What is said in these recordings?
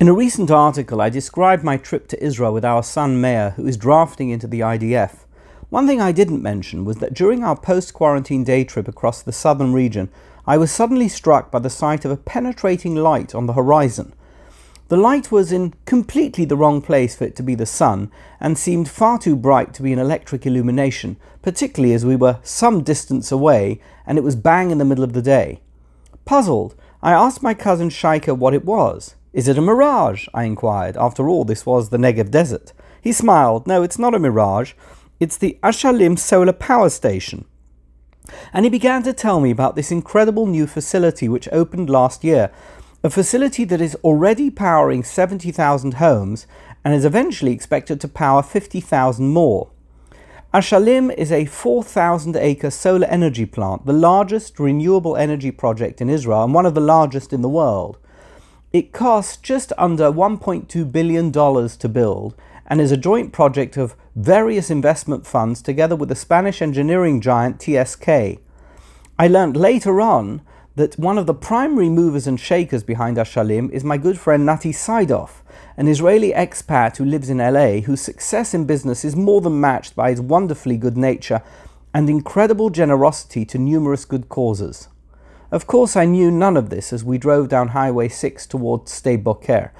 In a recent article, I described my trip to Israel with our son Meir, who is drafting into the IDF. One thing I didn't mention was that during our post quarantine day trip across the southern region, I was suddenly struck by the sight of a penetrating light on the horizon. The light was in completely the wrong place for it to be the sun, and seemed far too bright to be an electric illumination, particularly as we were some distance away and it was bang in the middle of the day. Puzzled, I asked my cousin Shaika what it was. Is it a mirage? I inquired. After all, this was the Negev desert. He smiled. No, it's not a mirage. It's the Ashalim solar power station. And he began to tell me about this incredible new facility which opened last year, a facility that is already powering 70,000 homes and is eventually expected to power 50,000 more. Ashalim is a 4,000 acre solar energy plant, the largest renewable energy project in Israel and one of the largest in the world. It costs just under $1.2 billion to build and is a joint project of various investment funds together with the Spanish engineering giant TSK. I learned later on that one of the primary movers and shakers behind Ashalim is my good friend Nati Saidoff, an Israeli expat who lives in LA whose success in business is more than matched by his wonderfully good nature and incredible generosity to numerous good causes. Of course, I knew none of this as we drove down Highway 6 towards Sde Boker,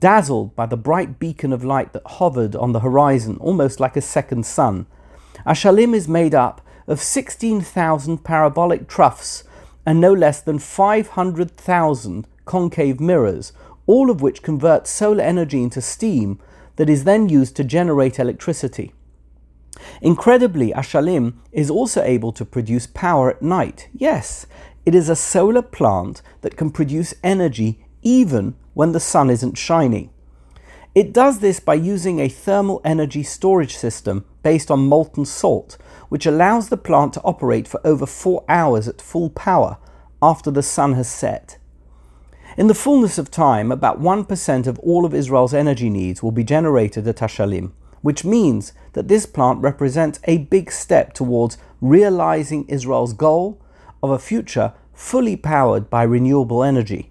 dazzled by the bright beacon of light that hovered on the horizon, almost like a second sun. Ashalim is made up of 16,000 parabolic troughs and no less than 500,000 concave mirrors, all of which convert solar energy into steam that is then used to generate electricity. Incredibly, Ashalim is also able to produce power at night. Yes, it is a solar plant that can produce energy even when the sun isn't shining. It does this by using a thermal energy storage system based on molten salt, which allows the plant to operate for over four hours at full power after the sun has set. In the fullness of time, about 1% of all of Israel's energy needs will be generated at Ashalim, which means that this plant represents a big step towards realizing Israel's goal of a future fully powered by renewable energy.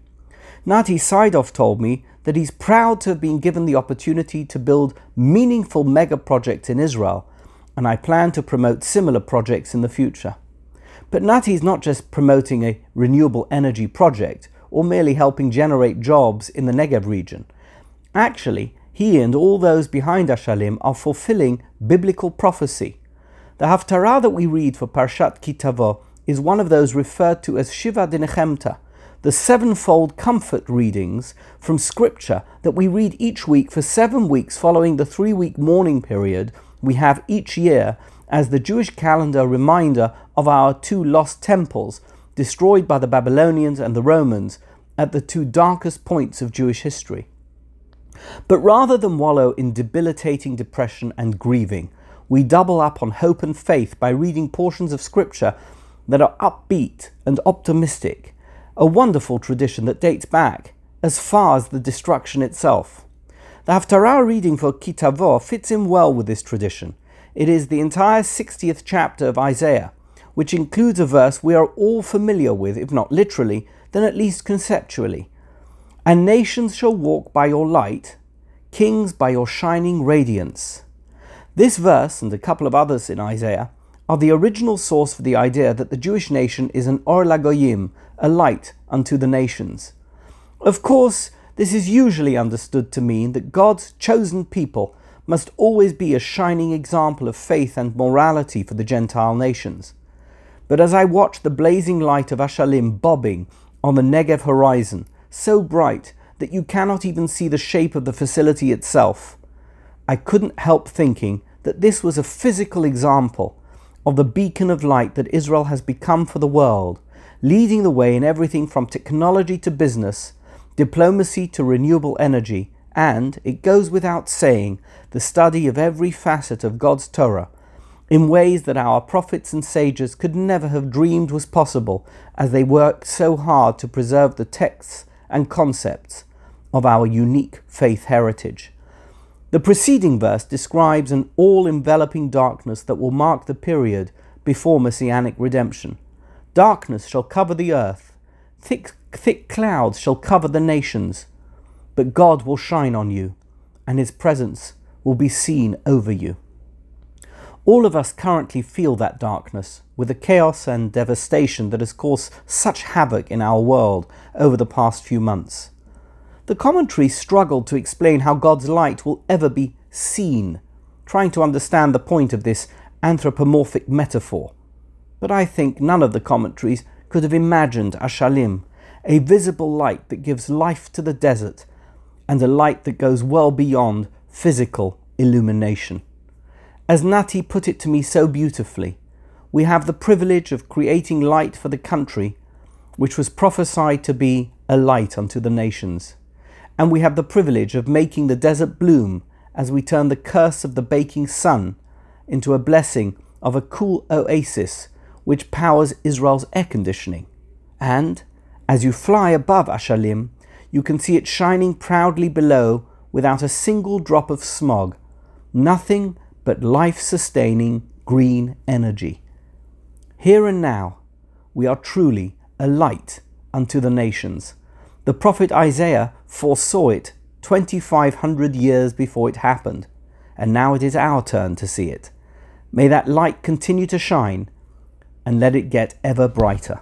Nati Saidoff told me that he's proud to have been given the opportunity to build meaningful mega projects in Israel, and I plan to promote similar projects in the future. But Nati is not just promoting a renewable energy project or merely helping generate jobs in the Negev region. Actually, he and all those behind Ashalim are fulfilling biblical prophecy. The Haftarah that we read for Parshat Ki Tavo is one of those referred to as Shiva D'Nechemta, the sevenfold comfort readings from Scripture that we read each week for seven weeks following the three week mourning period we have each year as the Jewish calendar reminder of our two lost temples destroyed by the Babylonians and the Romans at the two darkest points of Jewish history. But rather than wallow in debilitating depression and grieving, we double up on hope and faith by reading portions of Scripture that are upbeat and optimistic, a wonderful tradition that dates back as far as the destruction itself. The Haftarah reading for Ki Tavo fits in well with this tradition. It is the entire 60th chapter of Isaiah, which includes a verse we are all familiar with, if not literally, then at least conceptually. And nations shall walk by your light, kings by your shining radiance. This verse, and a couple of others in Isaiah, are the original source for the idea that the Jewish nation is an Or Lagoyim, a light unto the nations. Of course, this is usually understood to mean that God's chosen people must always be a shining example of faith and morality for the Gentile nations. But as I watch the blazing light of Ashalim bobbing on the Negev horizon, so bright that you cannot even see the shape of the facility itself, I couldn't help thinking that this was a physical example of the beacon of light that Israel has become for the world, leading the way in everything from technology to business, diplomacy to renewable energy, and, it goes without saying, the study of every facet of God's Torah in ways that our prophets and sages could never have dreamed was possible as they worked so hard to preserve the texts and concepts of our unique faith heritage. The preceding verse describes an all enveloping darkness that will mark the period before messianic redemption. Darkness shall cover the earth, thick, thick clouds shall cover the nations. but God will shine on you, and his presence will be seen over you. All of us currently feel that darkness with the chaos and devastation that has caused such havoc in our world over the past few months. The commentary struggled to explain how God's light will ever be seen, trying to understand the point of this anthropomorphic metaphor. But I think none of the commentaries could have imagined Ashalim, a visible light that gives life to the desert, and a light that goes well beyond physical illumination. As Nati put it to me so beautifully, we have the privilege of creating light for the country, which was prophesied to be a light unto the nations. And we have the privilege of making the desert bloom as we turn the curse of the baking sun into a blessing of a cool oasis which powers Israel's air conditioning. And, as you fly above Ashalim, you can see it shining proudly below without a single drop of smog, nothing but life sustaining green energy. Here and now, we are truly a light unto the nations. The prophet Isaiah foresaw it 2,500 years before it happened, and now it is our turn to see it. May that light continue to shine, and let it get ever brighter.